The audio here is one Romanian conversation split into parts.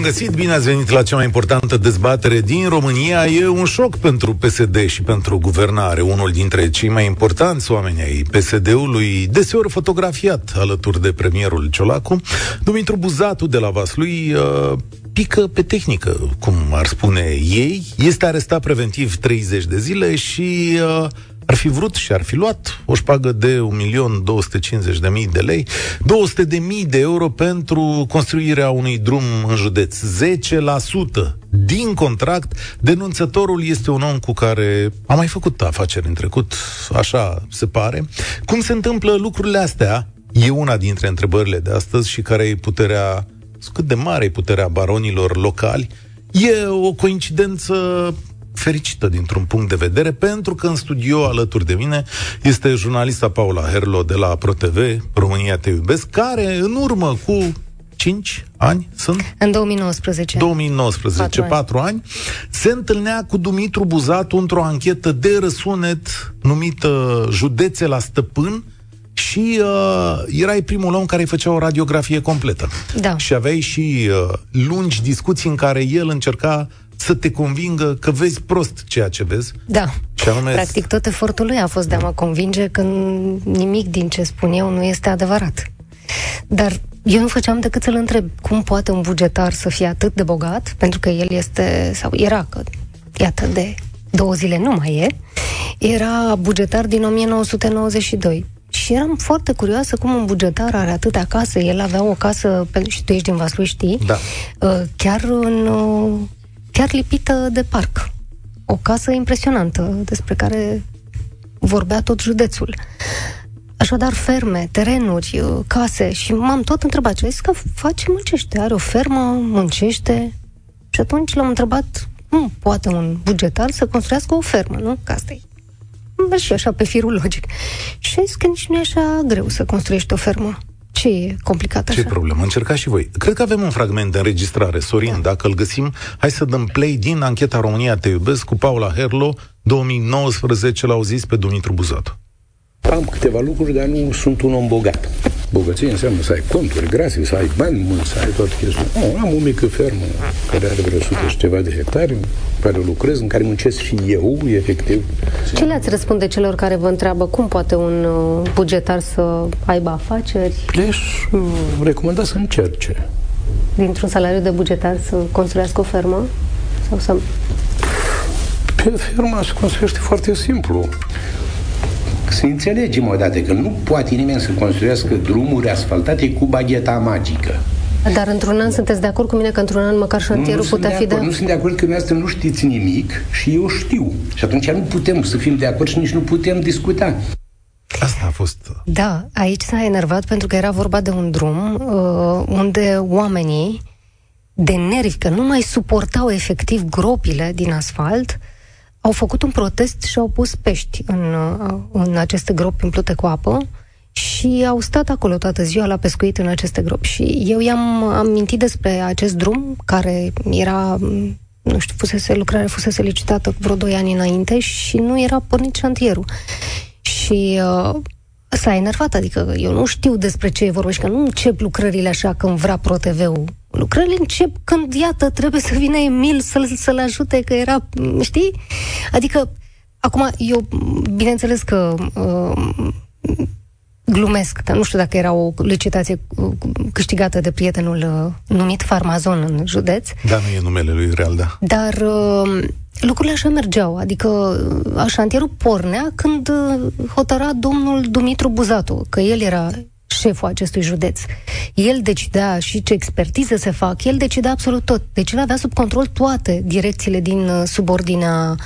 Bun găsit, bine ați venit la cea mai importantă dezbatere din România. E un șoc pentru PSD și pentru guvernare. Unul dintre cei mai importanți oameni ai PSD-ului, deseori fotografiat alături de premierul Ciolacu, Dumitru Buzatu de la Vaslui, uh, pică pe tehnică, cum ar spune ei. Este arestat preventiv 30 de zile și uh, ar fi vrut și ar fi luat o șpagă de 1.250.000 de lei, 200.000 de euro pentru construirea unui drum în județ. 10% din contract. Denunțătorul este un om cu care a mai făcut afaceri în trecut, așa se pare. Cum se întâmplă lucrurile astea? E una dintre întrebările de astăzi și care e puterea cât de mare e puterea baronilor locali, e o coincidență fericită dintr-un punct de vedere, pentru că în studio alături de mine este jurnalista Paula Herlo de la ProTV, România Te Iubesc, care în urmă cu 5 ani sunt? În 2019. 2019, 4 ani. 4 ani. Se întâlnea cu Dumitru Buzatu într-o anchetă de răsunet numită Județe la Stăpân, și uh, erai primul om care îi făcea o radiografie completă. Da. Și aveai și uh, lungi discuții în care el încerca să te convingă că vezi prost ceea ce vezi. Da. Și anume... Practic tot efortul lui a fost de a mă convinge că nimic din ce spun eu nu este adevărat. Dar eu nu făceam decât să-l întreb cum poate un bugetar să fie atât de bogat, pentru că el este, sau era, că iată, de două zile nu mai e, era bugetar din 1992. Și eram foarte curioasă cum un bugetar are atâtea case. El avea o casă, și tu ești din Vaslui, știi? Da. Uh, chiar, în, uh, chiar lipită de parc. O casă impresionantă, despre care vorbea tot județul. Așadar, ferme, terenuri, uh, case și m-am tot întrebat ce că face, muncește, are o fermă, muncește. Și atunci l-am întrebat cum poate un bugetar să construiască o fermă, nu? Că asta e mergi și așa pe firul logic. Și ai zis că nici nu e așa greu să construiești o fermă. Ce e complicat așa? Ce problemă? Încercați și voi. Cred că avem un fragment de înregistrare, Sorin, da. dacă îl găsim. Hai să dăm play din ancheta România Te Iubesc cu Paula Herlo, 2019, l-au zis pe Dumitru Buzatu. Am câteva lucruri, dar nu sunt un om bogat. Bogăție înseamnă să ai conturi grase, să ai bani mulți, să ai toate chestiile. Oh, am o mică fermă care are vreo sută și ceva de hectare, în care lucrez, în care muncesc și eu, efectiv. Ce le-ați răspunde celor care vă întreabă cum poate un uh, bugetar să aibă afaceri? Le-aș uh, recomanda să încerce. Dintr-un salariu de bugetar să construiască o fermă? Sau să... Pe ferma se construiește foarte simplu să înțelegem odată că nu poate nimeni să construiască drumuri asfaltate cu bagheta magică. Dar într-un an sunteți de acord cu mine că într-un an măcar șantierul nu, putea fi de... Nu sunt de acord că dumneavoastră nu știți nimic și eu știu. Și atunci nu putem să fim de acord și nici nu putem discuta. Asta a fost... Da, aici s-a enervat pentru că era vorba de un drum uh, unde oamenii de nervi, că nu mai suportau efectiv gropile din asfalt, uh, au făcut un protest și au pus pești în, în aceste gropi umplute cu apă și au stat acolo toată ziua la pescuit în aceste gropi. Și eu i-am amintit despre acest drum care era, nu știu, fusese lucrare, fusese licitată vreo 2 ani înainte și nu era pornit șantierul. Și uh, s-a enervat, adică eu nu știu despre ce e vorba și că nu încep lucrările așa când vrea ProTV-ul. Lucrările încep când, iată, trebuie să vină Emil să-l, să-l ajute, că era, știi? Adică, acum, eu, bineînțeles că uh, glumesc, că nu știu dacă era o licitație uh, câștigată de prietenul uh, numit Farmazon în județ. Da, nu e numele lui real, da. Dar uh, lucrurile așa mergeau, adică uh, șantierul pornea când uh, hotăra domnul Dumitru Buzatu, că el era șeful acestui județ. El decidea și ce expertiză se fac, el decidea absolut tot. Deci el avea sub control toate direcțiile din uh, subordinea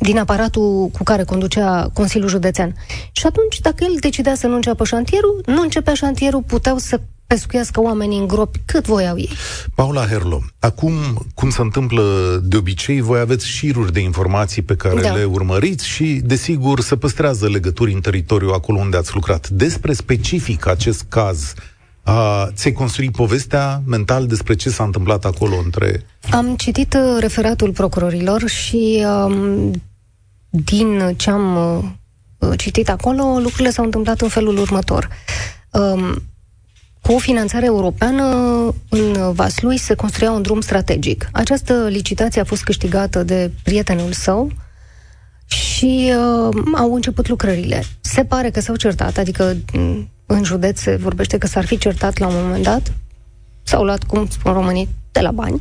din aparatul cu care conducea Consiliul Județean. Și atunci, dacă el decidea să nu înceapă șantierul, nu începea șantierul, puteau să pescuiască oamenii în gropi cât voiau ei. Paula Herlo, acum, cum se întâmplă de obicei, voi aveți șiruri de informații pe care da. le urmăriți și, desigur, să păstrează legături în teritoriu acolo unde ați lucrat. Despre specific acest caz A, ți-ai construit povestea mental despre ce s-a întâmplat acolo între... Am citit uh, referatul procurorilor și um, din ce am uh, citit acolo, lucrurile s-au întâmplat în felul următor. Um, cu o finanțare europeană, în Vaslui se construia un drum strategic. Această licitație a fost câștigată de prietenul său și uh, au început lucrările. Se pare că s-au certat, adică mm, în județ se vorbește că s-ar fi certat la un moment dat, s-au luat, cum spun românii, de la bani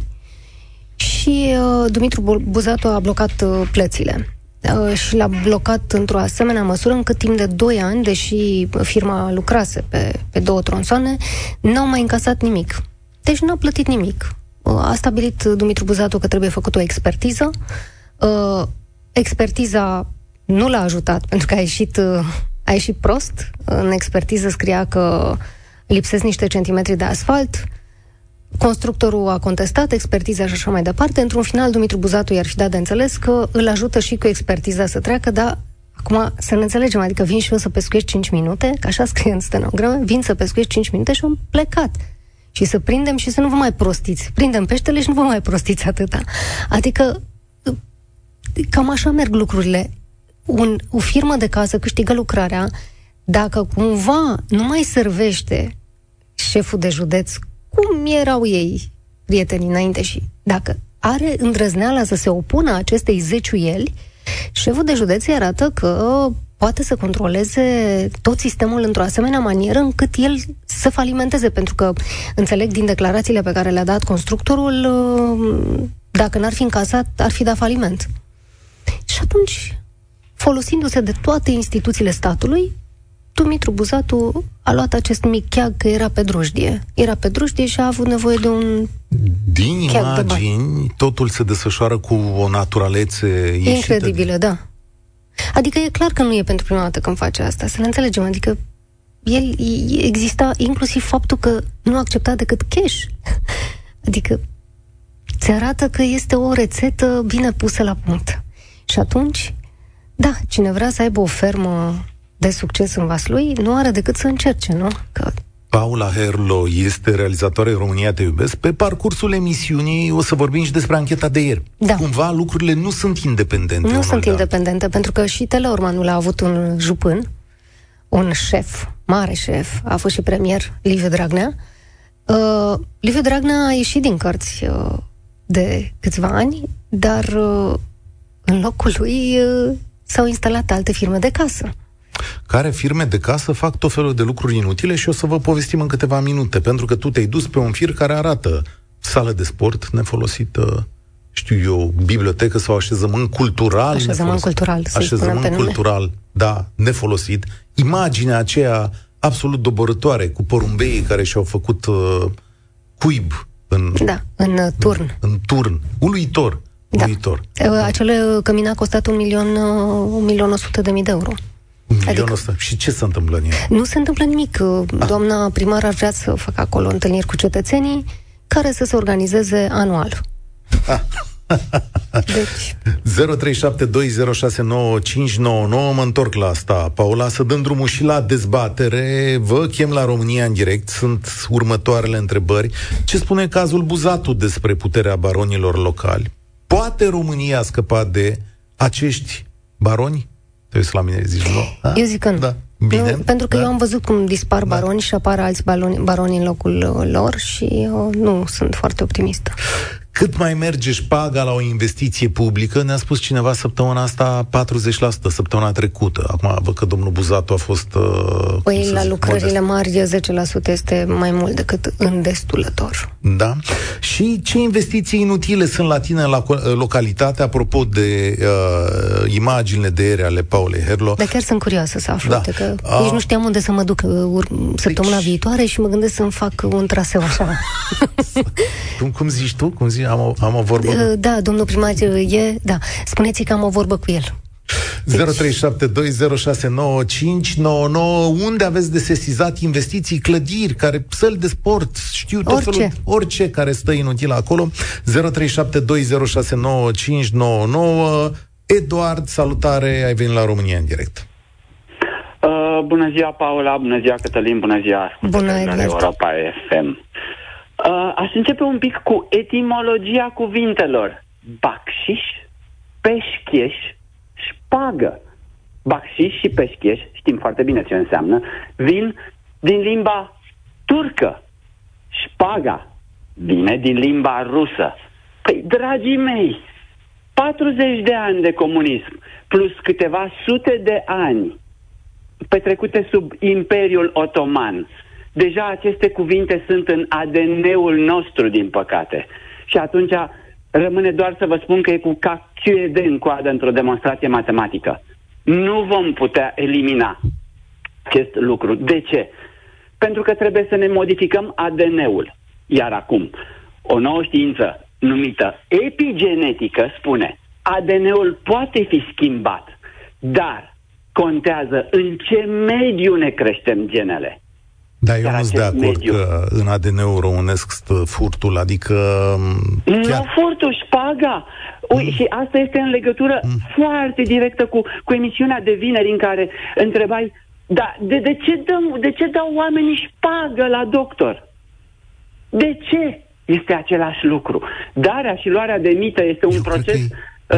și uh, Dumitru Buzatu a blocat uh, plățile. Uh, și l-a blocat într-o asemenea măsură încât timp de 2 ani, deși firma lucrase pe, pe două tronsoane, n-au mai încasat nimic. Deci n-a plătit nimic. Uh, a stabilit Dumitru Buzatu că trebuie făcut o expertiză. Uh, expertiza nu l-a ajutat pentru că a ieșit, a ieșit prost. În expertiză scria că lipsesc niște centimetri de asfalt, Constructorul a contestat expertiza și așa mai departe. Într-un final, Dumitru Buzatu i-ar fi dat de înțeles că îl ajută și cu expertiza să treacă, dar acum să ne înțelegem, adică vin și eu să pescuiesc 5 minute, că așa scrie în stenogramă, vin să pescuiesc 5 minute și am plecat. Și să prindem și să nu vă mai prostiți. Prindem peștele și nu vă mai prostiți atâta. Adică cam așa merg lucrurile. Un, o firmă de casă câștigă lucrarea dacă cumva nu mai servește șeful de județ cum erau ei prietenii înainte și dacă are îndrăzneala să se opună acestei zeciuieli, șeful de județ îi arată că poate să controleze tot sistemul într-o asemenea manieră încât el să falimenteze, pentru că înțeleg din declarațiile pe care le-a dat constructorul, dacă n-ar fi încasat, ar fi dat faliment. Și atunci, folosindu-se de toate instituțiile statului, Dumitru Buzatu a luat acest mic cheag că era pe drujdie. Era pe drujdie și a avut nevoie de un Din imagini, totul se desfășoară cu o naturalețe ieșită. Incredibilă, da. Adică e clar că nu e pentru prima dată când face asta, să ne înțelegem. Adică el exista inclusiv faptul că nu accepta decât cash. Adică ți arată că este o rețetă bine pusă la punct. Și atunci, da, cine vrea să aibă o fermă de succes în Vaslui, nu are decât să încerce, nu? Că Paula Herlo este realizatoare România Te Iubesc. Pe parcursul emisiunii o să vorbim și despre ancheta de ieri. Da. Cumva lucrurile nu sunt independente. Nu sunt independente, pentru că și Teleormanul a avut un jupân, un șef, mare șef, a fost și premier, Liviu Dragnea. Uh, Liviu Dragnea a ieșit din cărți uh, de câțiva ani, dar uh, în locul lui uh, s-au instalat alte firme de casă care firme de casă fac tot felul de lucruri inutile și o să vă povestim în câteva minute, pentru că tu te-ai dus pe un fir care arată sală de sport nefolosită, știu eu, bibliotecă sau așezământ cultural. Așezământ nefolosit. cultural, să Așezământ cultural, da, nefolosit. Imaginea aceea absolut doborătoare cu porumbeii care și-au făcut uh, cuib în, da, în uh, turn. În, în turn. Uluitor. Da. Uluitor. Uh, acele cămine a costat un milion, uh, un milion o sută de mii de euro. Milionul adică, ăsta. Și ce se întâmplă în el? Nu se întâmplă nimic. Ah. Doamna primar ar vrea să facă acolo întâlniri cu cetățenii care să se organizeze anual. Ah. Deci... 0372069599 Mă întorc la asta, Paula, să dăm drumul și la dezbatere. Vă chem la România în direct. Sunt următoarele întrebări. Ce spune cazul Buzatu despre puterea baronilor locali? Poate România scăpa de acești baroni? Te uiți la mine, zici nu? Da? Eu zic că nu. Da. Bine? Nu, pentru că da. eu am văzut cum dispar da. baroni și apar alți baroni, baroni în locul lor și eu nu sunt foarte optimistă. Cât mai merge șpaga la o investiție publică? Ne-a spus cineva săptămâna asta 40% săptămâna trecută. Acum văd că domnul Buzatu a fost... Uh, păi la zic, lucrările modest. mari 10% este mai mult decât îndestulător. Da. Și ce investiții inutile sunt la tine la localitate, apropo de uh, imaginile de ieri ale Paulei Herlo? Dar chiar sunt curioasă să aflu, da. că a... nici nu știam unde să mă duc uh, săptămâna deci... viitoare și mă gândesc să-mi fac un traseu așa. cum, cum zici tu? Cum zici? Am o, am o vorbă? Uh, da, domnul primar e, da. Spuneți că am o vorbă cu el. 0372069599 Unde aveți de sesizat investiții, clădiri, care săli de sport, știu tot orice. felul, orice care stă inutil acolo. 0372069599 Eduard, salutare, ai venit la România în direct. Uh, bună ziua, Paula, bună ziua, Cătălin, bună ziua, Bună, Edward. Europa FM. Uh, aș începe un pic cu etimologia cuvintelor. Bacșiș, peșcheș, șpagă. Bacșiș și peșcheș, știm foarte bine ce înseamnă, vin din limba turcă. Șpaga vine din limba rusă. Păi, dragii mei, 40 de ani de comunism plus câteva sute de ani petrecute sub Imperiul Otoman. Deja aceste cuvinte sunt în ADN-ul nostru, din păcate. Și atunci rămâne doar să vă spun că e cu de în coadă într-o demonstrație matematică. Nu vom putea elimina acest lucru. De ce? Pentru că trebuie să ne modificăm ADN-ul. Iar acum, o nouă știință numită epigenetică spune ADN-ul poate fi schimbat, dar contează în ce mediu ne creștem genele. Da, eu nu sunt de acord mediu. că în ADN-ul românesc stă furtul, adică... Mm, chiar... Nu furtul, șpaga! Ui, mm. Și asta este în legătură mm. foarte directă cu, cu emisiunea de vineri în care întrebai da, de, de, ce dăm, de ce dau oamenii șpagă la doctor? De ce? Este același lucru. Darea și luarea de mită este un eu proces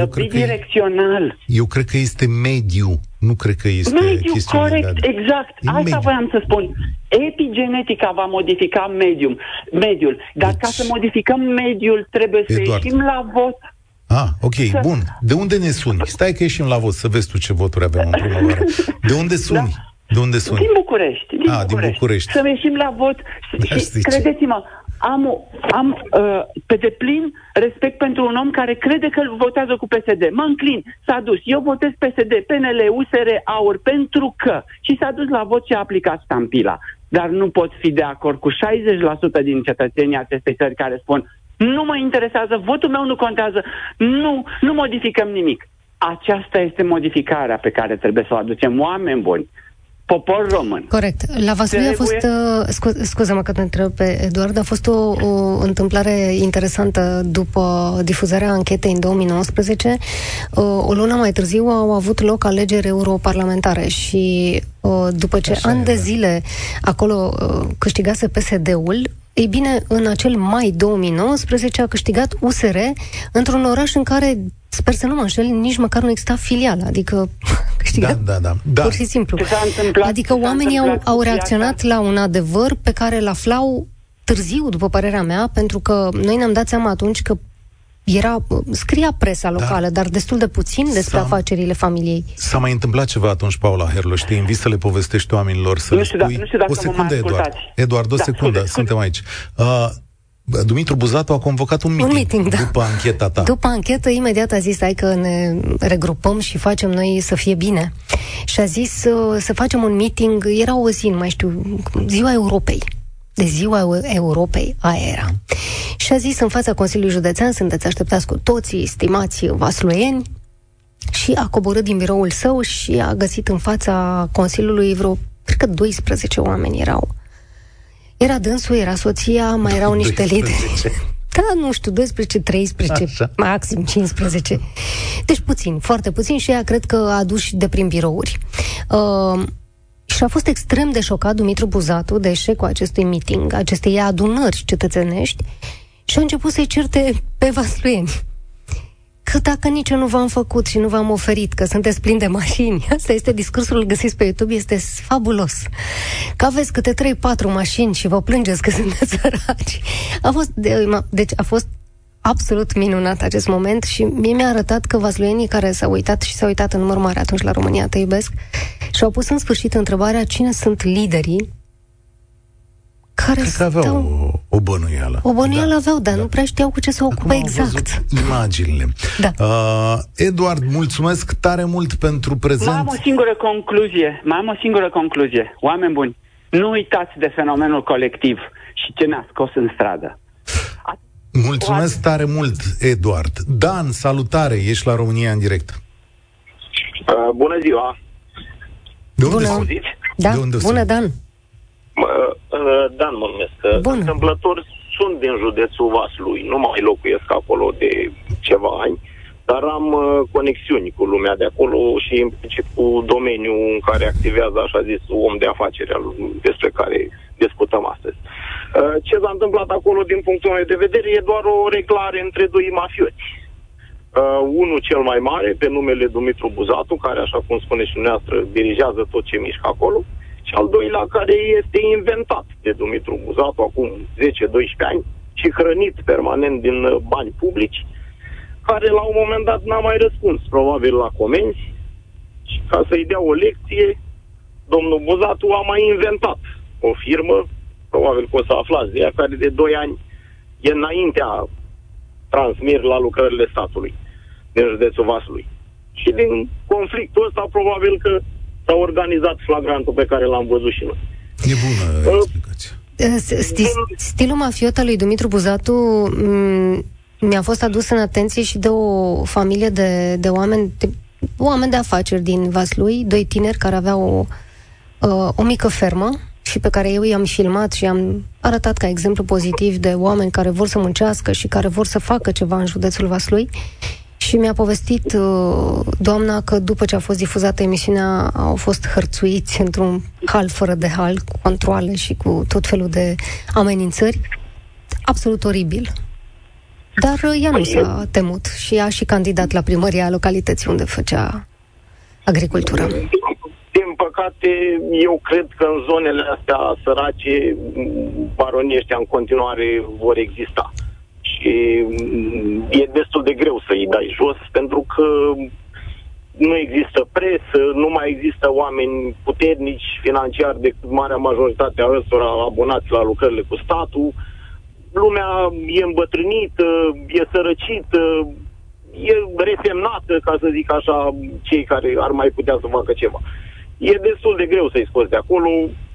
uh, bidirecțional. Eu cred că este mediu, nu cred că este Mediu, corect, de... exact. E Asta mediu. voiam să spun. Epigenetica va modifica medium, mediul. Dar deci... ca să modificăm mediul, trebuie Eduard. să ieșim la vot. Ah, ok, să... bun. De unde ne suni? Stai că ieșim la vot, să vezi tu ce voturi avem în primăvară. De unde suni? Da. De unde suni? Din București. Din, ah, București. din București. Să ieșim la vot da, și credeți-mă, am, am uh, pe deplin respect pentru un om care crede că votează cu PSD. Mă înclin, s-a dus. Eu votez PSD, PNL, USR, AUR, pentru că. Și s-a dus la vot și a aplicat stampila. Dar nu pot fi de acord cu 60% din cetățenii acestei țări care spun nu mă interesează, votul meu nu contează, nu, nu modificăm nimic. Aceasta este modificarea pe care trebuie să o aducem oameni buni popor român. Corect. La Vaslui a fost, uh, scu- scuză-mă că te întreb pe Eduard, a fost o, o întâmplare interesantă după difuzarea anchetei în 2019. Uh, o lună mai târziu au avut loc alegeri europarlamentare și uh, după ce Așa ani de da. zile acolo uh, câștigase PSD-ul, ei bine, în acel mai 2019 a câștigat USR într-un oraș în care, sper să nu mă înșel, nici măcar nu exista filială, adică câștigat da, da, da, da. pur și simplu. Adică oamenii au, au reacționat la un adevăr pe care îl aflau târziu, după părerea mea, pentru că noi ne-am dat seama atunci că era, scria presa da. locală, da. dar destul de puțin despre s-a, afacerile familiei. S-a mai întâmplat ceva atunci, Paula Herlo, știi, invit să le povestești oamenilor, să nu le știu, da- spui... Da, nu știu dacă o secundă, Eduard. Eduard, o da, secundă, scuze, suntem aici. Uh, Dumitru Buzatu a convocat un meeting, un meeting da. după ancheta ta. După anchetă, imediat a zis, hai că ne regrupăm și facem noi să fie bine. Și a zis să, să facem un meeting, era o zi, nu mai știu, ziua Europei de ziua Europei Aera. Și a zis în fața Consiliului Județean, sunteți așteptați cu toții, stimați vasluieni, și a coborât din biroul său și a găsit în fața Consiliului vreo, cred că 12 oameni erau. Era dânsul, era soția, mai erau niște 12. lideri. Da, nu știu, 12, 13, Așa. maxim 15. Deci puțin, foarte puțin și ea cred că a adus de prin birouri. Uh, și a fost extrem de șocat Dumitru Buzatu de eșecul acestui meeting, acestei adunări cetățenești și a început să-i certe pe vasluieni. Că dacă nici eu nu v-am făcut și nu v-am oferit, că sunteți plini de mașini, asta este discursul, îl găsiți pe YouTube, este fabulos. Că aveți câte 3-4 mașini și vă plângeți că sunteți săraci. A fost, de, deci a fost absolut minunat acest moment și mie mi-a arătat că vasluienii care s-au uitat și s-au uitat în număr mare atunci la România Te iubesc și-au pus în sfârșit întrebarea cine sunt liderii care Cred că aveau o, o bănuială. O bănuială da. aveau, dar da. nu prea știau cu ce să ocupe exact. imaginile. Da. Uh, Eduard, mulțumesc tare mult pentru prezent. Mai am o singură concluzie. Mai am o singură concluzie. Oameni buni, nu uitați de fenomenul colectiv și ce ne-a scos în stradă. Mulțumesc tare mult, Eduard. Dan, salutare, ești la România în direct. Uh, bună ziua! De unde bună. Da, de unde bună, Dan! Uh, uh, Dan mă numesc. Bună. Întâmplător sunt din județul Vaslui, nu mai locuiesc acolo de ceva ani. dar am uh, conexiuni cu lumea de acolo și implicit cu domeniul în care activează, așa zis, om de afaceri despre care discutăm astăzi. Uh, ce s-a întâmplat acolo, din punctul meu de vedere, e doar o reglare între doi mafioți. Uh, unul cel mai mare, pe numele Dumitru Buzatu, care, așa cum spune și dumneavoastră, dirigează tot ce mișcă acolo, și al doilea care este inventat de Dumitru Buzatu acum 10-12 ani și hrănit permanent din uh, bani publici, care la un moment dat n-a mai răspuns, probabil la comenzi, și ca să-i dea o lecție, domnul Buzatu a mai inventat o firmă, probabil că o să aflați de ea, care de 2 ani e înaintea transmir la lucrările statului din județul Vaslui. Și din conflictul ăsta probabil că s-a organizat flagrantul pe care l-am văzut și noi. E bună uh, explicație. Stilul mafiot al lui Dumitru Buzatu mi-a fost adus în atenție și de o familie de, de oameni de, oameni de afaceri din Vaslui, doi tineri care aveau o, uh, o mică fermă și pe care eu i-am filmat și am arătat ca exemplu pozitiv de oameni care vor să muncească și care vor să facă ceva în județul Vaslui. Și mi-a povestit uh, doamna că după ce a fost difuzată emisiunea au fost hărțuiți într-un hal fără de hal, cu controle și cu tot felul de amenințări. Absolut oribil. Dar uh, ea nu păi s-a temut și a și candidat la primăria localității unde făcea agricultura. Din păcate, eu cred că în zonele astea sărace, baronii ăștia în continuare vor exista. Și mm, e destul de greu să-i dai jos, pentru că nu există presă, nu mai există oameni puternici financiari decât marea majoritate a ăstora abonați la lucrările cu statul. Lumea e îmbătrânită, e sărăcită, e resemnată, ca să zic așa, cei care ar mai putea să facă ceva e destul de greu să-i scoți de acolo.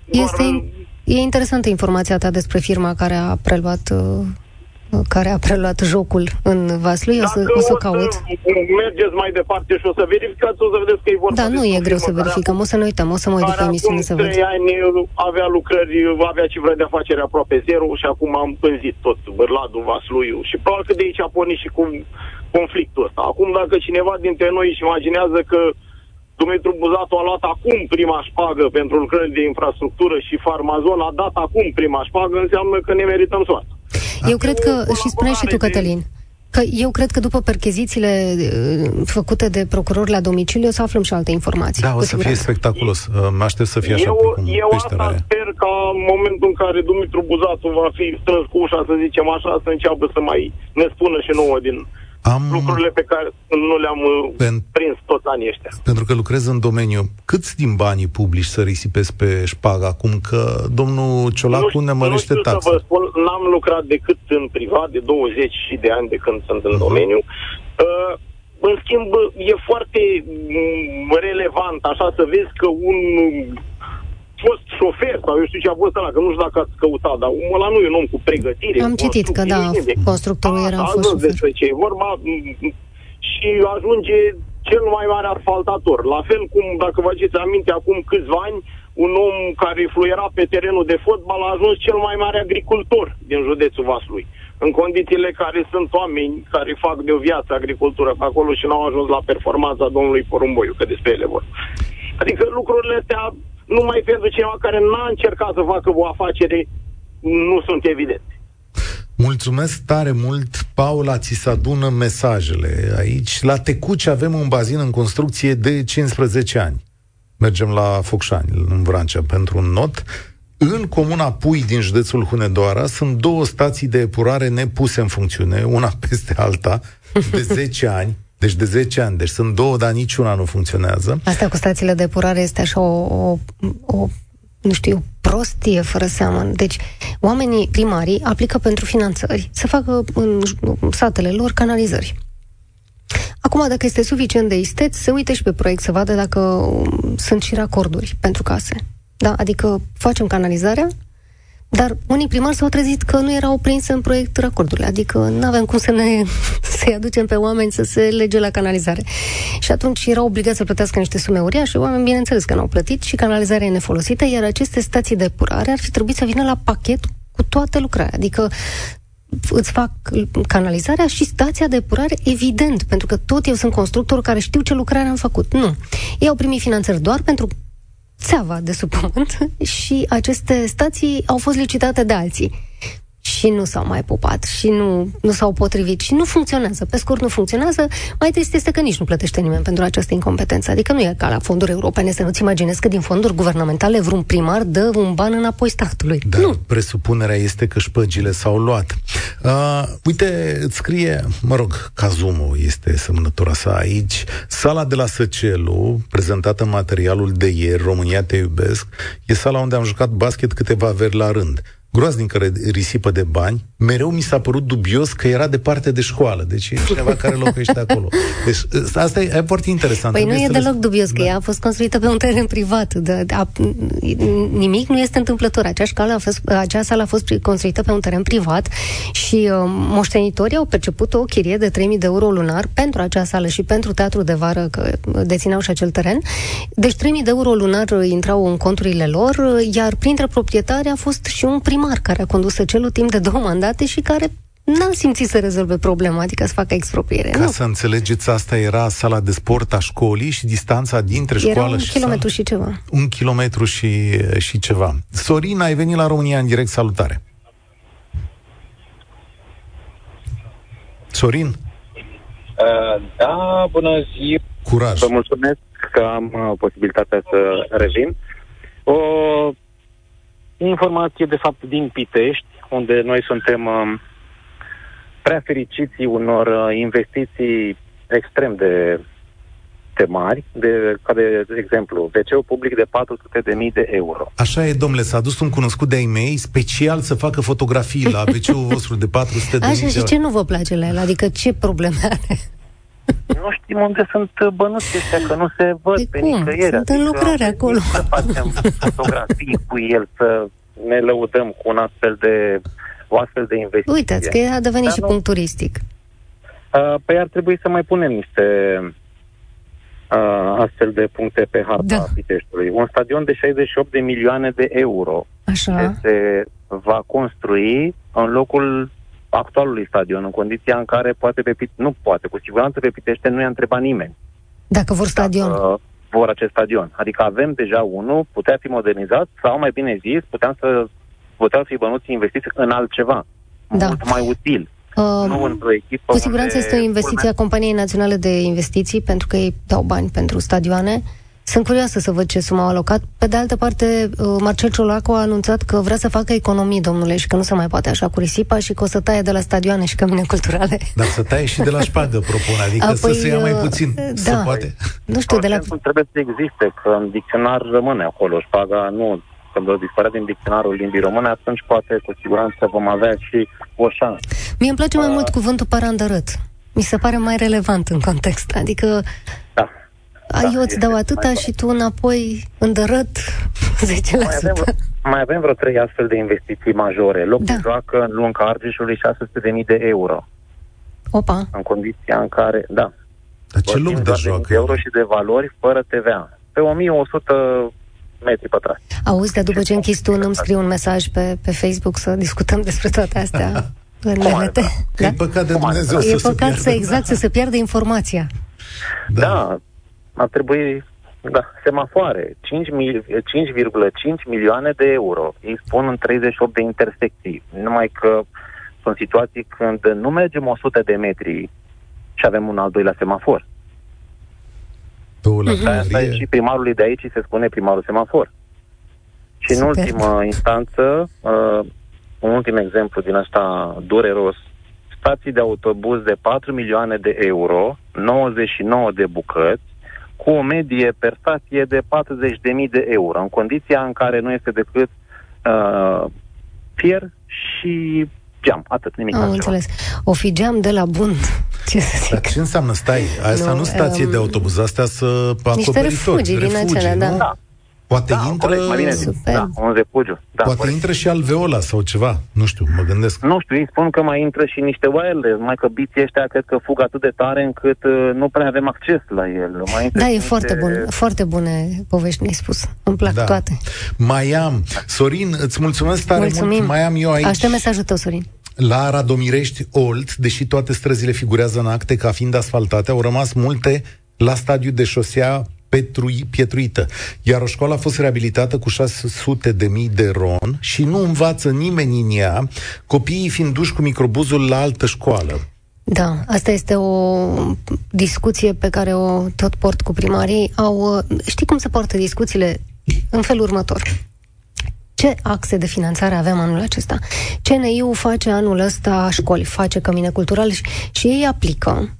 Este, doar... E interesantă informația ta despre firma care a preluat uh, care a preluat jocul în Vaslui, o să, o să caut. mergeți mai departe și o să verificați, o să vedeți că e vorba Da, nu e greu să verificăm, o să ne uităm, o să mă uit pe emisiune să văd. ani avea lucrări, avea cifră de afacere aproape zero și acum am pânzit tot Bărladul, Vasluiu și probabil că de aici a pornit și cu conflictul ăsta. Acum dacă cineva dintre noi își imaginează că Dumitru Buzatu a luat acum prima șpagă pentru lucrări de infrastructură și Farmazon a dat acum prima șpagă, înseamnă că ne merităm soarta. Eu cred că, și spune și tu, Cătălin, Că eu cred că după perchezițiile uh, făcute de procuror la domiciliu o să aflăm și alte informații. Da, o să fie spectaculos. Uh, mă aștept să fie așa eu, cum Eu asta aia. sper ca în momentul în care Dumitru Buzatu va fi strâns cu ușa, să zicem așa, să înceapă să mai ne spună și nouă din am... lucrurile pe care nu le-am uh, Pen... prins toți anii ăștia. Pentru că lucrez în domeniu, câți din banii publici să risipesc pe șpagă acum că domnul Ciolacu nu, ne mărește nu taxe? să vă spun, n-am lucrat decât în privat de 20 de ani de când sunt în uh-huh. domeniu. Uh, în schimb, e foarte mm, relevant așa să vezi că un fost șofer sau eu știu ce a fost ăla, că nu știu dacă ați căutat, dar omul ăla nu e un om cu pregătire. Am citit că da, constructorul era fost șofer. despre ce e vorba și ajunge cel mai mare asfaltator. La fel cum, dacă vă aduceți aminte, acum câțiva ani, un om care fluiera pe terenul de fotbal a ajuns cel mai mare agricultor din județul Vaslui. În condițiile care sunt oameni care fac de o viață agricultură pe acolo și n-au ajuns la performanța domnului Porumboiu, că despre ele vor. Adică lucrurile astea numai pentru cineva care n-a încercat să facă o afacere, nu sunt evidente. Mulțumesc tare mult, Paula, ți se adună mesajele aici. La Tecuci avem un bazin în construcție de 15 ani. Mergem la Focșani, în Vrancea, pentru un not. În comuna Pui din județul Hunedoara sunt două stații de epurare nepuse în funcțiune, una peste alta, de 10 ani. Deci de 10 ani. Deci sunt două, dar niciuna nu funcționează. Asta cu stațiile de epurare este așa o, o, o nu știu, prostie fără seamă. Deci, oamenii primarii aplică pentru finanțări să facă în satele lor canalizări. Acum, dacă este suficient de isteț, se uite și pe proiect să vadă dacă sunt și racorduri pentru case. Da? Adică facem canalizarea, dar unii primari s-au trezit că nu erau prinse în proiect racordurile, adică nu avem cum să ne să-i aducem pe oameni să se lege la canalizare. Și atunci erau obligați să plătească niște sume uriașe, oameni bineînțeles că n-au plătit și canalizarea e nefolosită, iar aceste stații de epurare ar fi trebuit să vină la pachet cu toată lucrarea. Adică îți fac canalizarea și stația de epurare, evident, pentru că tot eu sunt constructor care știu ce lucrare am făcut. Nu. Ei au primit finanțări doar pentru țeava de sub pământ și aceste stații au fost licitate de alții și nu s-au mai pupat și nu, nu s-au potrivit și nu funcționează. Pe scurt, nu funcționează. Mai trist este că nici nu plătește nimeni pentru această incompetență. Adică nu e ca la fonduri europene să nu-ți imaginezi că din fonduri guvernamentale vreun primar dă un ban înapoi statului. Dar nu. presupunerea este că șpăgile s-au luat. Uh, uite, îți scrie, mă rog, Cazumo este semnătura sa aici, sala de la Săcelu, prezentată în materialul de ieri, România te iubesc, e sala unde am jucat basket câteva veri la rând groaznică risipă de bani, mereu mi s-a părut dubios că era departe de școală. Deci e cineva care locuiește acolo. Deci ă, asta e, e foarte interesant. Păi nu e deloc dubios, că da. ea a fost construită pe un teren privat. De, de, a, nimic nu este întâmplător. Acea, școală a fost, acea sală a fost construită pe un teren privat și uh, moștenitorii au perceput o chirie de 3.000 de euro lunar pentru acea sală și pentru teatru de vară, că dețineau și acel teren. Deci 3.000 de euro lunar intrau în conturile lor, iar printre proprietari a fost și un primar care a condus celul timp de două mandate și care n-a simțit să rezolve problema, adică să facă expropriere. Ca nu. să înțelegeți, asta era sala de sport a școlii și distanța dintre era școală un și kilometru și ceva. Un kilometru și, și ceva. Sorin, ai venit la România în direct, salutare. Sorin? Uh, da, bună ziua. Curaj. Vă mulțumesc că am uh, posibilitatea să revin. O informație, de fapt, din Pitești, unde noi suntem uh, prea fericiți unor uh, investiții extrem de, de mari, de, ca de, de exemplu, wc public de 400.000 de euro. Așa e, domnule, s-a dus un cunoscut de-ai mei special să facă fotografii la wc vostru de 400.000 de Așa, de și ce nu vă place la el? Adică ce probleme are? Nu știm unde sunt bănuți ăștia, că nu se văd de pe cum? nicăieri. Sunt în lucrare adică acolo. Să facem fotografii cu el, să ne lăudăm cu un astfel de o astfel de investiție. Uitați că a devenit Dar și nu... punct turistic. Uh, păi ar trebui să mai punem niște uh, astfel de puncte pe harta da. Piteștiului. Un stadion de 68 de milioane de euro Așa. se va construi în locul actualului stadion, în condiția în care poate pe nu poate, cu siguranță pe Pitește nu i-a întrebat nimeni. Dacă vor stadion. Dacă, vor acest stadion. Adică avem deja unul, putea fi modernizat sau mai bine zis, puteam să puteau fi bănuți investiți în altceva, da. mult mai util. Uh, nu într-o echipă Cu siguranță este o investiție a Companiei Naționale de Investiții, pentru că ei dau bani pentru stadioane. Sunt curioasă să văd ce sumă au alocat. Pe de altă parte, uh, Marcel Ciolacu a anunțat că vrea să facă economii, domnule, și că nu se mai poate așa cu risipa și că o să taie de la stadioane și cămine culturale. Dar să taie și de la șpagă, propun, adică Apoi, să se ia mai uh, puțin. Da. Se poate. Nu știu, de la... Trebuie să existe, că în dicționar rămâne acolo. Șpaga nu când o dispărea din dicționarul limbii române, atunci poate cu siguranță vom avea și o șansă. Mie îmi place mai uh, mult cuvântul parandărât. Mi se pare mai relevant în context. Adică da. Da, eu îți dau atâta și tu înapoi îndărăt 10%. Mai avem, mai avem vreo trei astfel de investiții majore. Loc da. de joacă în Lunca Argeșului 600.000 de euro. Opa. În condiția în care, da. Dar ce loc de joacă? De euro și de valori fără TVA. Pe 1100 metri pătrați. Auzi, dar după ce închizi tu, nu-mi scrii un mesaj pe, pe Facebook să discutăm despre toate astea? în Da? E păcat de Dumnezeu E să păcat să, exact, să se piardă informația. Da. da ar trebui, da, semafoare, 5,5 milioane de euro. Ei spun în 38 de intersecții. Numai că sunt situații când nu mergem 100 de metri și avem un al doilea semafor. la mm-hmm. Asta e și primarului de aici se spune primarul semafor. Și Super. în ultimă instanță, uh, un ultim exemplu din asta dureros, stații de autobuz de 4 milioane de euro, 99 de bucăți, cu o medie per stație de 40.000 de euro, în condiția în care nu este decât uh, fier și geam, atât, nimic Am înțeles. O fi geam de la bun. Ce să zic? Dar ce înseamnă, stai, asta nu, nu stație um, de autobuz, astea să acoperitori. Niște refugii, din acelea, da. da. Poate da, intră... Corect, mai bine Da, un refugiu. Da, Poate corect. intră și alveola sau ceva. Nu știu, mă gândesc. Nu știu, îi spun că mai intră și niște wireless, mai că biții ăștia cred că fug atât de tare încât uh, nu prea avem acces la el. Mai da, e niște... foarte bun. Foarte bune povești ne-ai spus. Îmi plac da. toate. Mai am. Sorin, îți mulțumesc tare Mulțumim. mult. Mai am eu aici. Aștept mesajul tău, Sorin. La Radomirești Olt, deși toate străzile figurează în acte ca fiind asfaltate, au rămas multe la stadiu de șosea petrui, pietruită. Iar o școală a fost reabilitată cu 600 de mii de ron și nu învață nimeni în ea, copiii fiind duși cu microbuzul la altă școală. Da, asta este o discuție pe care o tot port cu primarii. Au, știi cum se poartă discuțiile? În felul următor. Ce axe de finanțare avem anul acesta? CNI-ul face anul ăsta școli, face cămine culturale și, și ei aplică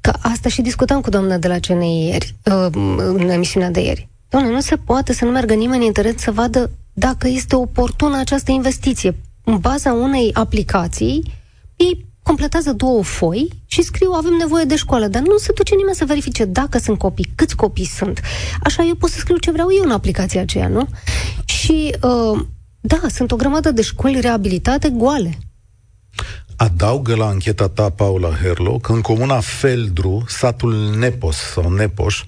Că asta și discutam cu doamna de la CNI ieri, uh, în emisiunea de ieri. Doamne, nu se poate să nu meargă nimeni în internet să vadă dacă este oportună această investiție. În baza unei aplicații, ei completează două foi și scriu avem nevoie de școală, dar nu se duce nimeni să verifice dacă sunt copii, câți copii sunt. Așa eu pot să scriu ce vreau eu în aplicația aceea, nu? Și uh, da, sunt o grămadă de școli reabilitate goale. Adaugă la ancheta ta, Paula Herlo, că în comuna Feldru, satul Nepos sau Nepoș,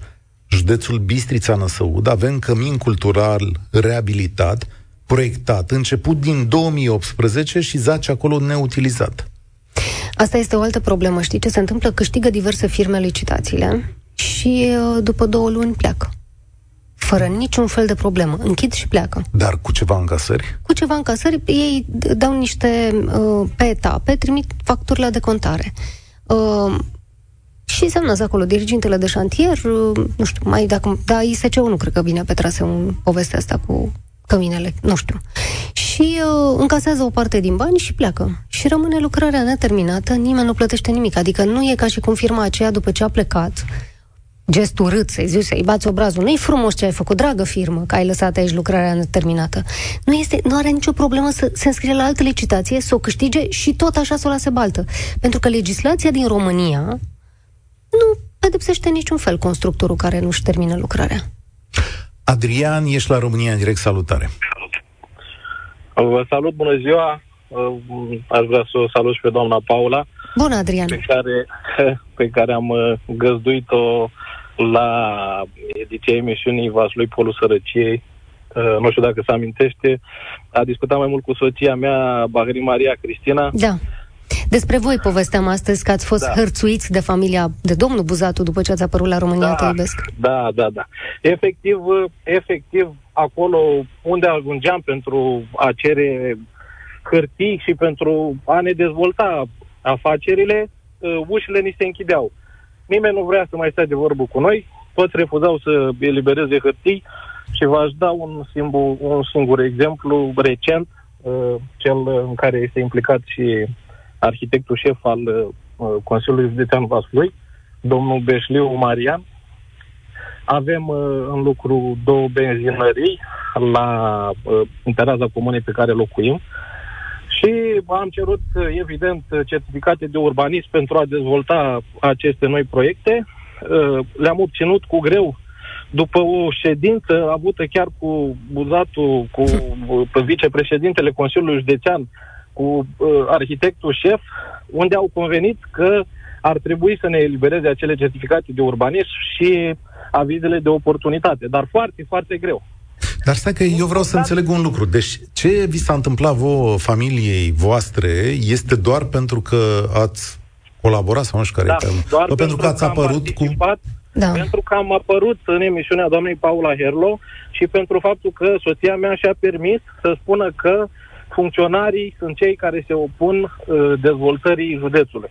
județul Bistrița Năsăud, avem cămin cultural reabilitat, proiectat, început din 2018 și zace acolo neutilizat. Asta este o altă problemă. Știi ce se întâmplă? Câștigă diverse firme licitațiile și uh, după două luni pleacă fără niciun fel de problemă. Închid și pleacă. Dar cu ceva încasări? Cu ceva încasări, ei dau niște, uh, pe etape, trimit facturi la decontare. Uh, și semnează acolo dirigintele de șantier, uh, nu știu, mai dacă, da, ISC-ul nu cred că vine pe traseu în povestea asta cu căminele, nu știu. Și uh, încasează o parte din bani și pleacă. Și rămâne lucrarea neterminată, nimeni nu plătește nimic. Adică nu e ca și cum firma aceea, după ce a plecat, gest urât, să-i zici, să-i bați obrazul. Nu-i frumos ce ai făcut, dragă firmă, că ai lăsat aici lucrarea neterminată. Nu, este, nu are nicio problemă să se înscrie la altă licitație, să o câștige și tot așa să o lase baltă. Pentru că legislația din România nu pedepsește niciun fel constructorul care nu-și termină lucrarea. Adrian, ești la România în direct, salutare. Vă salut, bună ziua. Aș vrea să o salut și pe doamna Paula. Bună, Adrian. Pe care, pe care am uh, găzduit-o la ediția emisiunii Vaslui Polul Sărăciei. Uh, nu știu dacă se amintește. A discutat mai mult cu soția mea, Bahri Maria Cristina. Da. Despre voi povesteam astăzi că ați fost da. hărțuiți de familia, de domnul Buzatu, după ce ați apărut la România da, Te iubesc. Da, da, da. Efectiv, efectiv, acolo unde ajungeam pentru a cere hârtii și pentru a ne dezvolta afacerile, uh, ușile ni se închideau. Nimeni nu vrea să mai stea de vorbă cu noi, toți refuzau să elibereze hârtii și v-aș da un, singur, un singur exemplu recent, uh, cel în care este implicat și arhitectul șef al uh, Consiliului Județean Vaslui, domnul Beșliu Marian. Avem uh, în lucru două benzinării la uh, în teraza comunei pe care locuim și am cerut, evident, certificate de urbanism pentru a dezvolta aceste noi proiecte. Uh, le-am obținut cu greu după o ședință avută chiar cu Buzatul, cu uh, vicepreședintele Consiliului Județean, cu uh, arhitectul șef, unde au convenit că ar trebui să ne elibereze acele certificate de urbanism și avizele de oportunitate, dar foarte, foarte greu. Dar stai că eu vreau să înțeleg un lucru. Deci, ce vi s-a întâmplat vouă, familiei voastre, este doar pentru că ați colaborat sau nu știu care da, e doar pentru, pentru că ați apărut cu... Da. Pentru că am apărut în emisiunea doamnei Paula Herlo și pentru faptul că soția mea și-a permis să spună că funcționarii sunt cei care se opun uh, dezvoltării județului.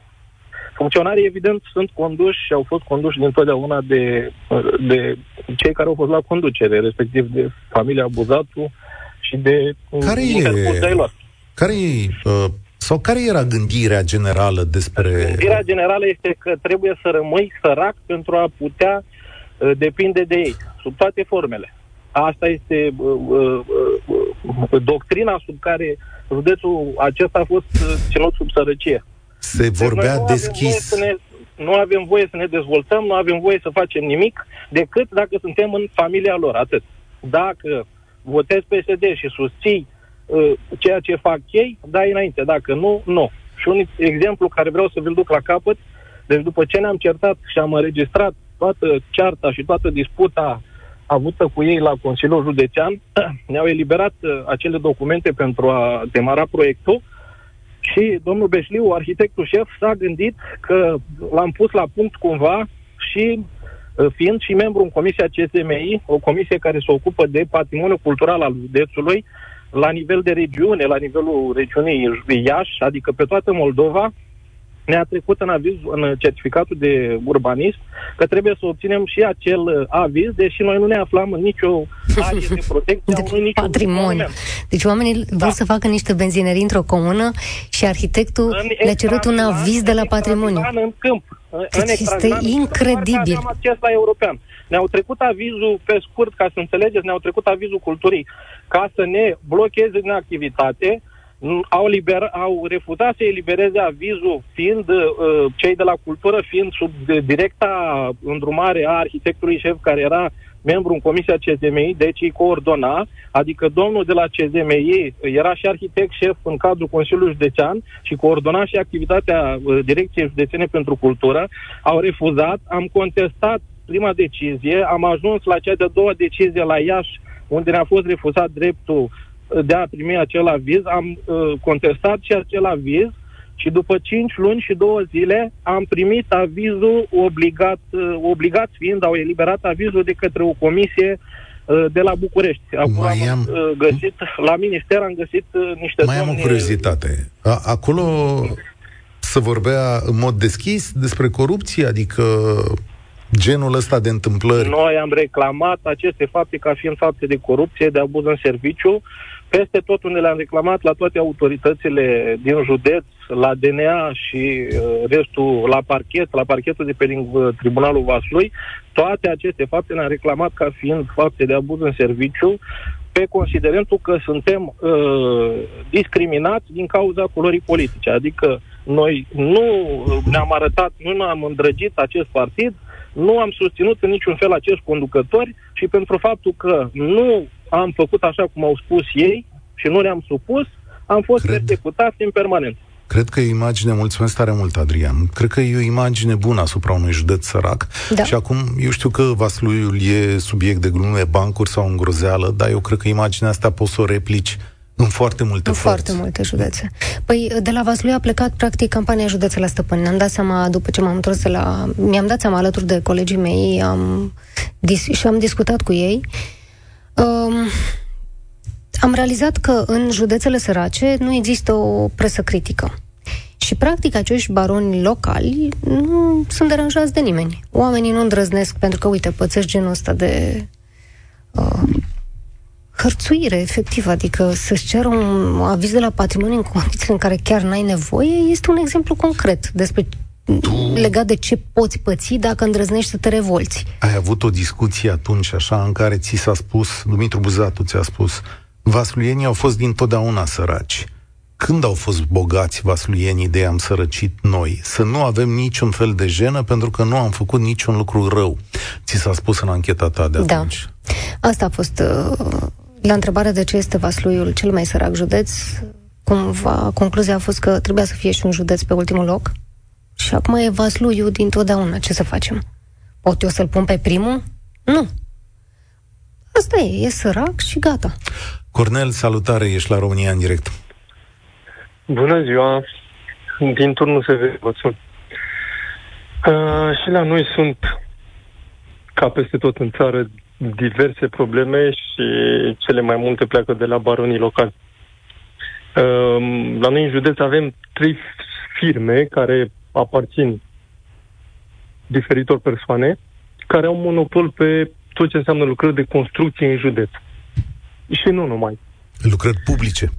Funcționarii, evident, sunt conduși și au fost conduși dintotdeauna de, de cei care au fost la conducere, respectiv de familia Buzatu și de care e, lor. Care e, uh, sau care era gândirea generală despre... Gândirea generală este că trebuie să rămâi sărac pentru a putea uh, depinde de ei, sub toate formele. Asta este uh, uh, uh, doctrina sub care județul acesta a fost uh, ținut sub sărăcie. Se deci vorbea deci deschis. Ne, nu avem voie să ne dezvoltăm, nu avem voie să facem nimic, decât dacă suntem în familia lor, atât. Dacă votezi PSD și susții uh, ceea ce fac ei, dai înainte. Dacă nu, nu. Și un exemplu care vreau să vi-l duc la capăt, deci după ce ne-am certat și am înregistrat toată cearta și toată disputa avută cu ei la Consiliul Județean, ne-au eliberat uh, acele documente pentru a demara proiectul Și domnul Beșliu, arhitectul șef, s-a gândit că l-am pus la punct cumva și uh, fiind și membru în Comisia CSMI, o comisie care se ocupă de patrimoniul cultural al județului, la nivel de regiune, la nivelul regiunii Iași, adică pe toată Moldova, ne-a trecut în aviz, în certificatul de urbanism, că trebuie să obținem și acel uh, aviz, deși noi nu ne aflam în nicio arie de protecție de patrimoniu. Deci oamenii da. vor să facă niște benzinării într-o comună și arhitectul în le-a cerut un aviz de la patrimoniu. În câmp. Deci este incredibil. Am acces la european. Ne-au trecut avizul, pe scurt, ca să înțelegeți, ne-au trecut avizul culturii ca să ne blocheze din activitate, au, liber, au refuzat să elibereze avizul, fiind uh, cei de la cultură, fiind sub de, directa îndrumare a arhitectului șef care era membru în Comisia CZMI, deci îi coordona, adică domnul de la CZMI era și arhitect șef în cadrul Consiliului Județean și coordona și activitatea uh, Direcției Județene pentru Cultură, au refuzat, am contestat prima decizie, am ajuns la cea de-a doua decizie la Iași, unde ne-a fost refuzat dreptul de a primi acel aviz, am uh, contestat și acel aviz și după 5 luni și 2 zile am primit avizul obligat, uh, obligat fiind, au eliberat avizul de către o comisie uh, de la București. Acum Mai am, am uh, găsit, la minister am găsit uh, niște Mai am o curiozitate. A, acolo să vorbea în mod deschis despre corupție, adică genul ăsta de întâmplări? Noi am reclamat aceste fapte ca fiind fapte de corupție, de abuz în serviciu peste tot unde le-am reclamat la toate autoritățile din județ, la DNA și uh, restul la parchet, la parchetul de pe din, uh, Tribunalul Vaslui, toate aceste fapte le-am reclamat ca fiind fapte de abuz în serviciu, pe considerentul că suntem uh, discriminați din cauza culorii politice. Adică noi nu ne-am arătat, nu ne-am îndrăgit acest partid, nu am susținut în niciun fel acești conducători și pentru faptul că nu am făcut așa cum au spus ei și nu le-am supus, am fost Cred... persecutați în permanent. Cred că e o imagine, mulțumesc tare mult, Adrian. Cred că e o imagine bună asupra unui județ sărac. Da. Și acum, eu știu că Vasluiul e subiect de glume, bancuri sau îngrozeală, dar eu cred că imaginea asta poți să o replici în foarte multe În foarte multe județe. Păi, de la Vaslui a plecat, practic, campania Județele Stăpâni. Ne-am dat seama, după ce m-am întors de la... Mi-am dat seama alături de colegii mei am, dis- și am discutat cu ei. Um, am realizat că în județele sărace nu există o presă critică. Și, practic, acești baroni locali nu sunt deranjați de nimeni. Oamenii nu îndrăznesc pentru că, uite, pățesc genul ăsta de uh, hărțuire, efectiv, adică să-și ceră un aviz de la patrimoniu în condițiile în care chiar n-ai nevoie, este un exemplu concret despre tu... legat de ce poți păți dacă îndrăznești să te revolți. Ai avut o discuție atunci, așa, în care ți s-a spus, Dumitru Buzatu ți-a spus, vasluienii au fost dintotdeauna săraci. Când au fost bogați vasluienii de am sărăcit noi? Să nu avem niciun fel de jenă pentru că nu am făcut niciun lucru rău. Ți s-a spus în ancheta ta de da. atunci. Da. Asta a fost uh, la întrebarea de ce este Vasluiul cel mai sărac județ, cumva concluzia a fost că trebuia să fie și un județ pe ultimul loc. Și acum e Vasluiul din totdeauna. Ce să facem? Pot eu să-l pun pe primul? Nu. Asta e, e sărac și gata. Cornel, salutare, ești la România în direct. Bună ziua! Din turnul se vede, vă sun. Uh, și la noi sunt, ca peste tot în țară, diverse probleme și cele mai multe pleacă de la baronii locali. Ehm, la noi în județ avem trei firme care aparțin diferitor persoane care au monopol pe tot ce înseamnă lucrări de construcție în județ. Și nu numai. Lucrări publice,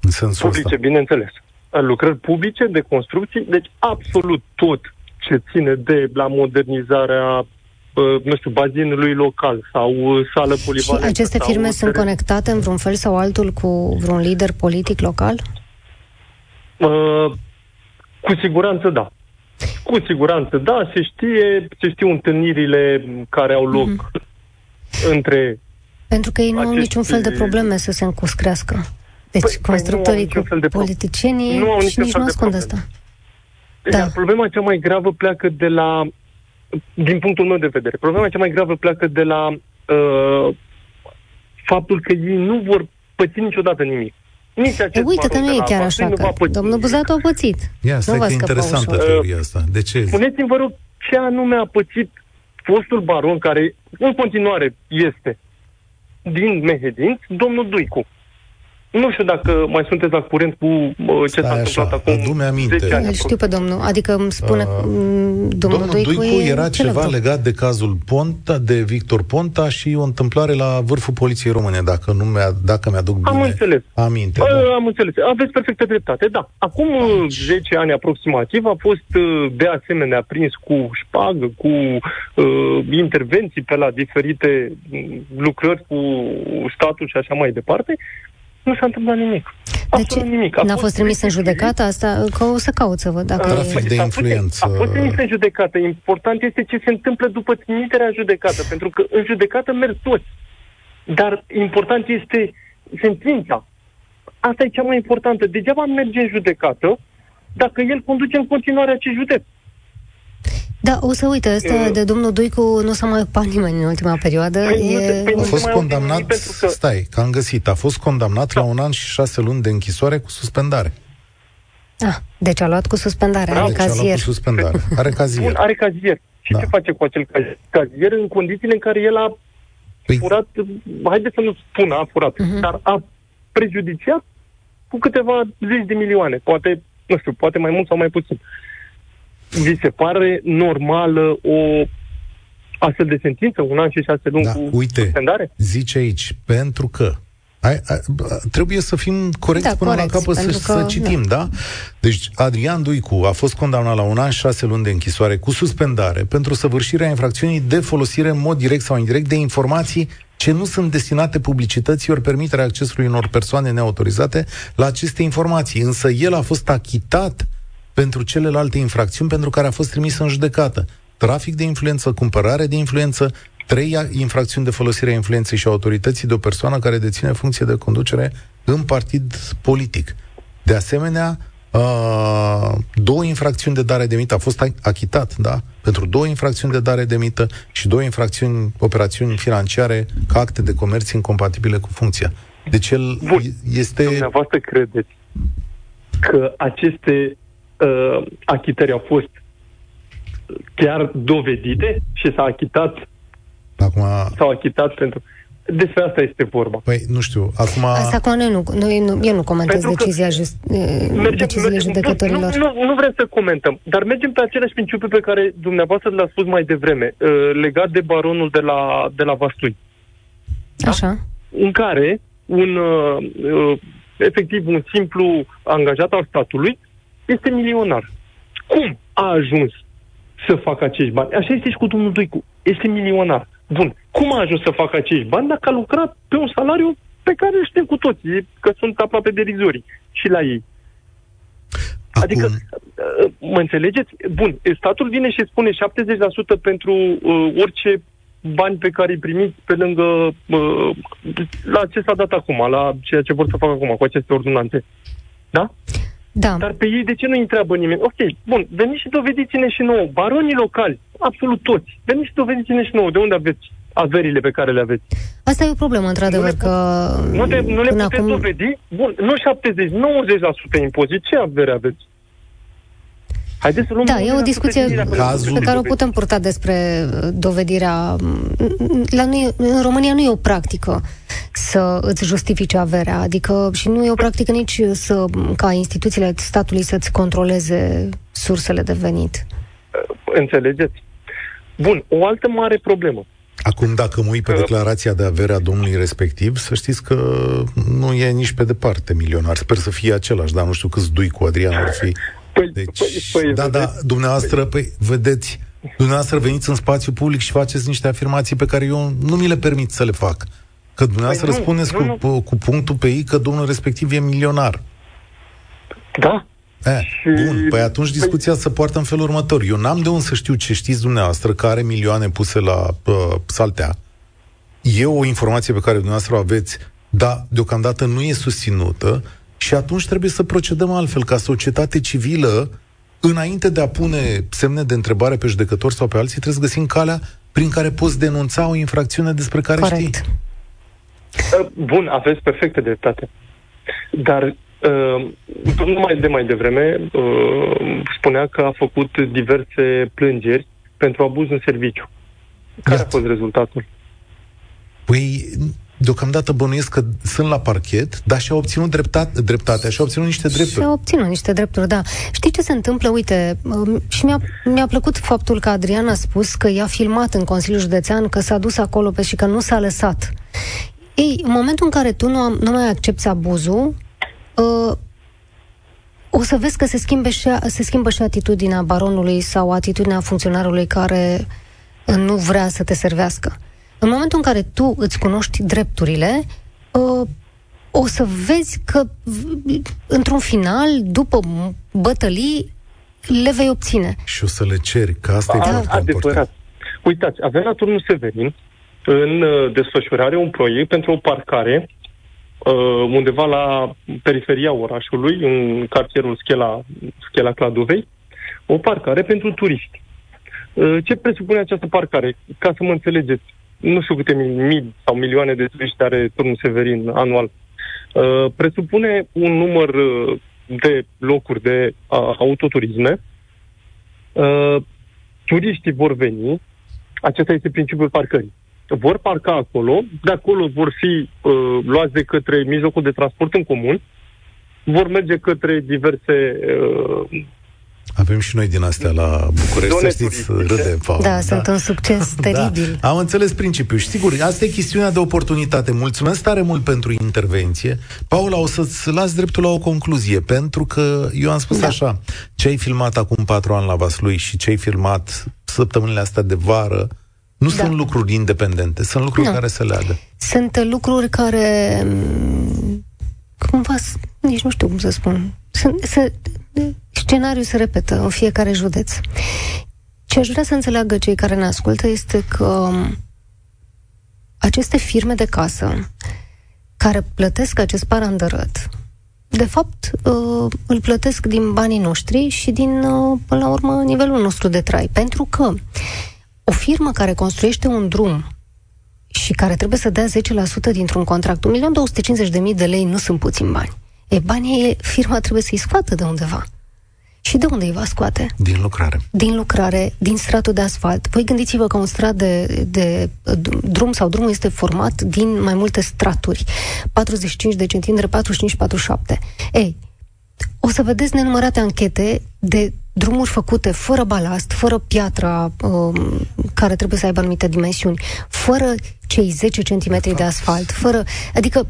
în sensul Publice, ăsta. bineînțeles. Lucrări publice de construcții, deci absolut tot ce ține de la modernizarea nu știu, bazinului local sau uh, sală polivalentă. Și aceste firme sunt teren. conectate în vreun fel sau altul cu vreun lider politic local? Uh, cu siguranță da. Cu siguranță da, se știe, se știu întâlnirile care au loc mm-hmm. între Pentru că ei nu aceste... au niciun fel de probleme să se încuscrească. Deci păi, constructorii păi cu de politicienii nu au și nici nu ascund asta. Da. problema cea mai gravă pleacă de la din punctul meu de vedere, problema cea mai gravă pleacă de la uh, faptul că ei nu vor păți niciodată nimic. Nici acest E, uite că baron nu de e la chiar Vaslui așa, nu va că păți domnul nimic. Buzatu a pățit. Ia, nu stai va că e scăpa interesantă ușor. teoria asta. De ce? Spuneți-mi, vă rog, ce anume a pățit fostul baron, care în continuare este din Mehedin, domnul Duicu. Nu știu dacă mai sunteți la curent cu uh, ce s-a Stai întâmplat așa, acum adu-mi aminte. 10 ani. Îl știu pe domnul, adică îmi spune Uh, uh, domnul, Domnul Duicu, Duicu e era ceva celebru. legat de cazul Ponta, de Victor Ponta și o întâmplare la vârful poliției române, dacă, nu mi-a, dacă mi-aduc bine Am înțeles. aminte. Bă, Da. Am înțeles. Aveți perfectă dreptate, da. Acum uh, 10 ani aproximativ a fost uh, de asemenea prins cu șpagă, cu uh, intervenții pe la diferite mm, lucrări cu statul și așa mai departe. Nu s-a întâmplat nimic. De Absolut ce nimic. A n-a fost fost trimis în restituit. judecată asta? Că o să caut să văd dacă Trafic e... de S-a fost- influență. A fost trimis în judecată. Important este ce se întâmplă după trimiterea în judecată, pentru că în judecată merg toți. Dar important este sentința. Asta e cea mai importantă. Degeaba merge în judecată dacă el conduce în continuare acest județ. Da, o să uite, ăsta E- de domnul Duicu nu s-a mai ocupat nimeni în ultima perioadă. Păi nu te- E... păi A nu fost mai auzi condamnat, nimic pentru că- stai, că am găsit, a fost condamnat Da. la un an și șase luni de închisoare cu suspendare. Ah, deci a luat cu suspendare, Bravo. are Deci a luat cazier. cu suspendare. Are Bun, cazier. are cazier. Și Da. ce face cu acel caz- cazier în condițiile în care el a Păi, furat, haideți să nu spun a furat, Mhm. dar a prejudiciat cu câteva zeci de milioane, poate, nu știu, poate mai mult sau mai puțin. Vi se pare normală o astfel de sentință, un an și șase luni Da, cu uite. suspendare? zice aici, pentru că ai, ai, bă, trebuie să fim corecți Da, până corecți, la capăt să, pentru că- să citim, da. Deci Adrian Duicu a fost condamnat la un an și șase luni de închisoare cu suspendare pentru săvârșirea infracțiunii de folosire în mod direct sau indirect de informații ce nu sunt destinate publicității ori permiterea accesului unor persoane neautorizate la aceste informații. Însă el a fost achitat pentru celelalte infracțiuni pentru care a fost trimis în judecată. Trafic de influență, cumpărare de influență, trei a- infracțiuni de folosire a influenței și autorității de o persoană care deține funcție de conducere în partid politic. De asemenea, uh, două infracțiuni de dare de mită. A fost a- achitat, da? Pentru două infracțiuni de dare de mită și două infracțiuni, operațiuni financiare ca acte de comerț incompatibile cu funcția. Deci el Bun. este... Dumneavoastră credeți că aceste uh, achitări au fost chiar dovedite și s-a achitat, Acum, s-au achitat pentru... Despre asta este vorba. păi, nu știu, acum... Asta acum noi nu, noi nu, eu nu comentez Pentru că decizia just, deciziile judecătorilor. Nu, nu, nu vrem să comentăm, dar mergem pe același principiu pe care dumneavoastră l-a spus mai devreme, uh, legat de baronul de la, de la Vaslui, Așa. în care un, uh, uh, efectiv, un simplu angajat al statului este milionar. Cum a ajuns să facă acești bani? Așa este și cu domnul Duicu. Este milionar. Bun. Cum a ajuns să facă acești bani dacă a lucrat pe un salariu pe care îl știm cu toții, că sunt aproape derizorii și la ei. acum, Adică, uh, mă înțelegeți? Bun, statul vine și spune 70% pentru uh, orice bani pe care îi primiți pe lângă uh, la ce s-a dat acum, la ceea ce vor să facă acum cu aceste ordonanțe. Da? Da. Dar pe ei de ce nu întreabă nimeni? Ok, bun, veniți și dovediți-ne și nouă. Baronii locali, absolut toți, veniți și dovediți-ne și nouă. De unde aveți averile pe care le aveți? Asta e o problemă, într-adevăr, că Nu, te, nu le până puteți acum... dovedi? Bun, nu 70, 90% impozit. Ce avere aveți? Haideți să luăm Da, e o 90% discuție din dacă Cazul- pe care o dovedi. putem purta despre uh, dovedirea. La noi, în România nu e o practică să îți justifici averea, adică și nu e o practică nici să, ca instituțiile statului să-ți controleze sursele de venit. Înțelegeți? Bun, o altă mare problemă. Acum, dacă mă uit pe Uh. declarația de avere a domnului respectiv, să știți că nu e nici pe departe milionar. Sper să fie același, dar nu știu câți dui cu Adrian ar fi. Păi, Deci, păi, păi, da, da, vedeți? dumneavoastră, păi, vedeți, dumneavoastră veniți în spațiu public și faceți niște afirmații pe care eu nu mi le permit să le fac. Că dumneavoastră Păi nu, spuneți nu, cu, cu punctul pe ei că domnul respectiv e milionar. Da, Eh, Și- Bun, păi atunci discuția se poartă în felul următor. Eu n-am de unde să știu ce știți dumneavoastră, că are milioane puse la uh, saltea. E o informație pe care dumneavoastră o aveți, dar deocamdată nu e susținută și atunci trebuie să procedăm altfel, ca societate civilă, înainte de a pune semne de întrebare pe judecători sau pe alții, trebuie să găsim calea prin care poți denunța o infracțiune despre care Corect. știi. Uh, Bun, aveți perfectă dreptate. Dar uh, numai de mai devreme uh, spunea că a făcut diverse plângeri pentru abuz în serviciu. Care Iată. a fost rezultatul? Păi, deocamdată bănuiesc că sunt la parchet, dar și-au obținut dreptate, dreptatea, și-au obținut niște drepturi. Și-au obținut niște drepturi, da. Știi ce se întâmplă? Uite, um, și mi-a, mi-a plăcut faptul că Adriana a spus că i-a filmat în Consiliul Județean, că s-a dus acolo pe și că nu s-a lăsat. Ei, în momentul în care tu nu, am, nu mai accepti abuzul, uh, o să vezi că se, schimbe și, se schimbă și atitudinea baronului sau atitudinea funcționarului care nu vrea să te servească. În momentul în care tu îți cunoști drepturile, uh, o să vezi că într-un final, după bătălii, le vei obține. Și o să le ceri, că asta da, e foarte adevărat. important. Uitați, avem la turnul Severin în uh, desfășurare un proiect pentru o parcare uh, undeva la periferia orașului, în cartierul Schela, Schela Cladovei, o parcare pentru turiști. Uh, ce presupune această parcare? Ca să mă înțelegeți, nu știu câte mii sau milioane de turiști are turnul Severin anual. Uh, presupune un număr uh, de locuri de uh, autoturisme. Uh, turiștii vor veni, acesta este principiul parcării. Vor parca acolo, de acolo vor fi uh, luați de către mijlocul de transport în comun, vor merge către diverse uh, avem și noi din astea la București, să știți, râde, Paul. Da, da, sunt un succes da. teribil. Da. Am înțeles principiul și sigur, asta e chestiunea de oportunitate. Mulțumesc tare mult pentru intervenție. Paula, o să-ți las dreptul la o concluzie, pentru că eu am spus da. așa, ce ai filmat acum patru ani la Vaslui și ce ai filmat săptămânile astea de vară, nu da. sunt lucruri independente, sunt lucruri nu. care se leagă. Sunt lucruri care mm, cumva, nici nu știu cum să spun, sunt, să, scenariul se repetă în fiecare județ. Ce aș vrea să înțeleagă cei care ne ascultă este că aceste firme de casă care plătesc acest parandărăt, de fapt, uh, îl plătesc din banii noștri și din, uh, până la urmă, nivelul nostru de trai. Pentru că o firmă care construiește un drum și care trebuie să dea 10% dintr-un contract, 1.250.000 de lei nu sunt puțin bani. E banii firma trebuie să-i scoată de undeva. Și de unde îi va scoate? Din lucrare. Din lucrare, din stratul de asfalt. Voi gândiți-vă că un strat de, de drum sau drumul este format din mai multe straturi. 45 de centimetri, 45-47. Ei, o să vedeți nenumărate anchete de drumuri făcute fără balast, fără piatra um, care trebuie să aibă anumite dimensiuni, fără cei 10 cm de asfalt, fără... Adică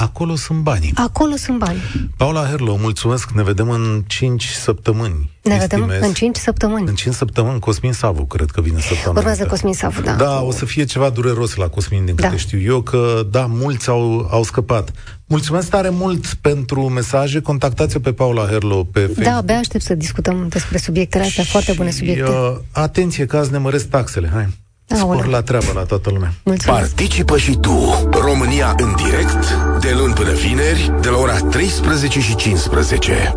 Acolo sunt banii. Acolo sunt bani. Paula Herlo, mulțumesc. Ne vedem în 5 săptămâni. Ne estimez. vedem în 5 săptămâni. În 5 săptămâni. Cosmin Savu, cred că vine săptămâna. Urmează Cosmin Savu, da. Da, o să fie ceva dureros la Cosmin, din da. câte știu eu, că, da, mulți au, au scăpat. Mulțumesc tare mult pentru mesaje. Contactați-o pe Paula Herlo pe Facebook. Da, abia aștept să discutăm despre subiectele astea. Și, foarte bune subiecte. Uh, atenție, că azi ne măresc taxele. Hai. Spor la treabă la toată lumea. Mulțumesc. Participă și tu. România în direct, de luni până vineri, de la ora 13 și 15.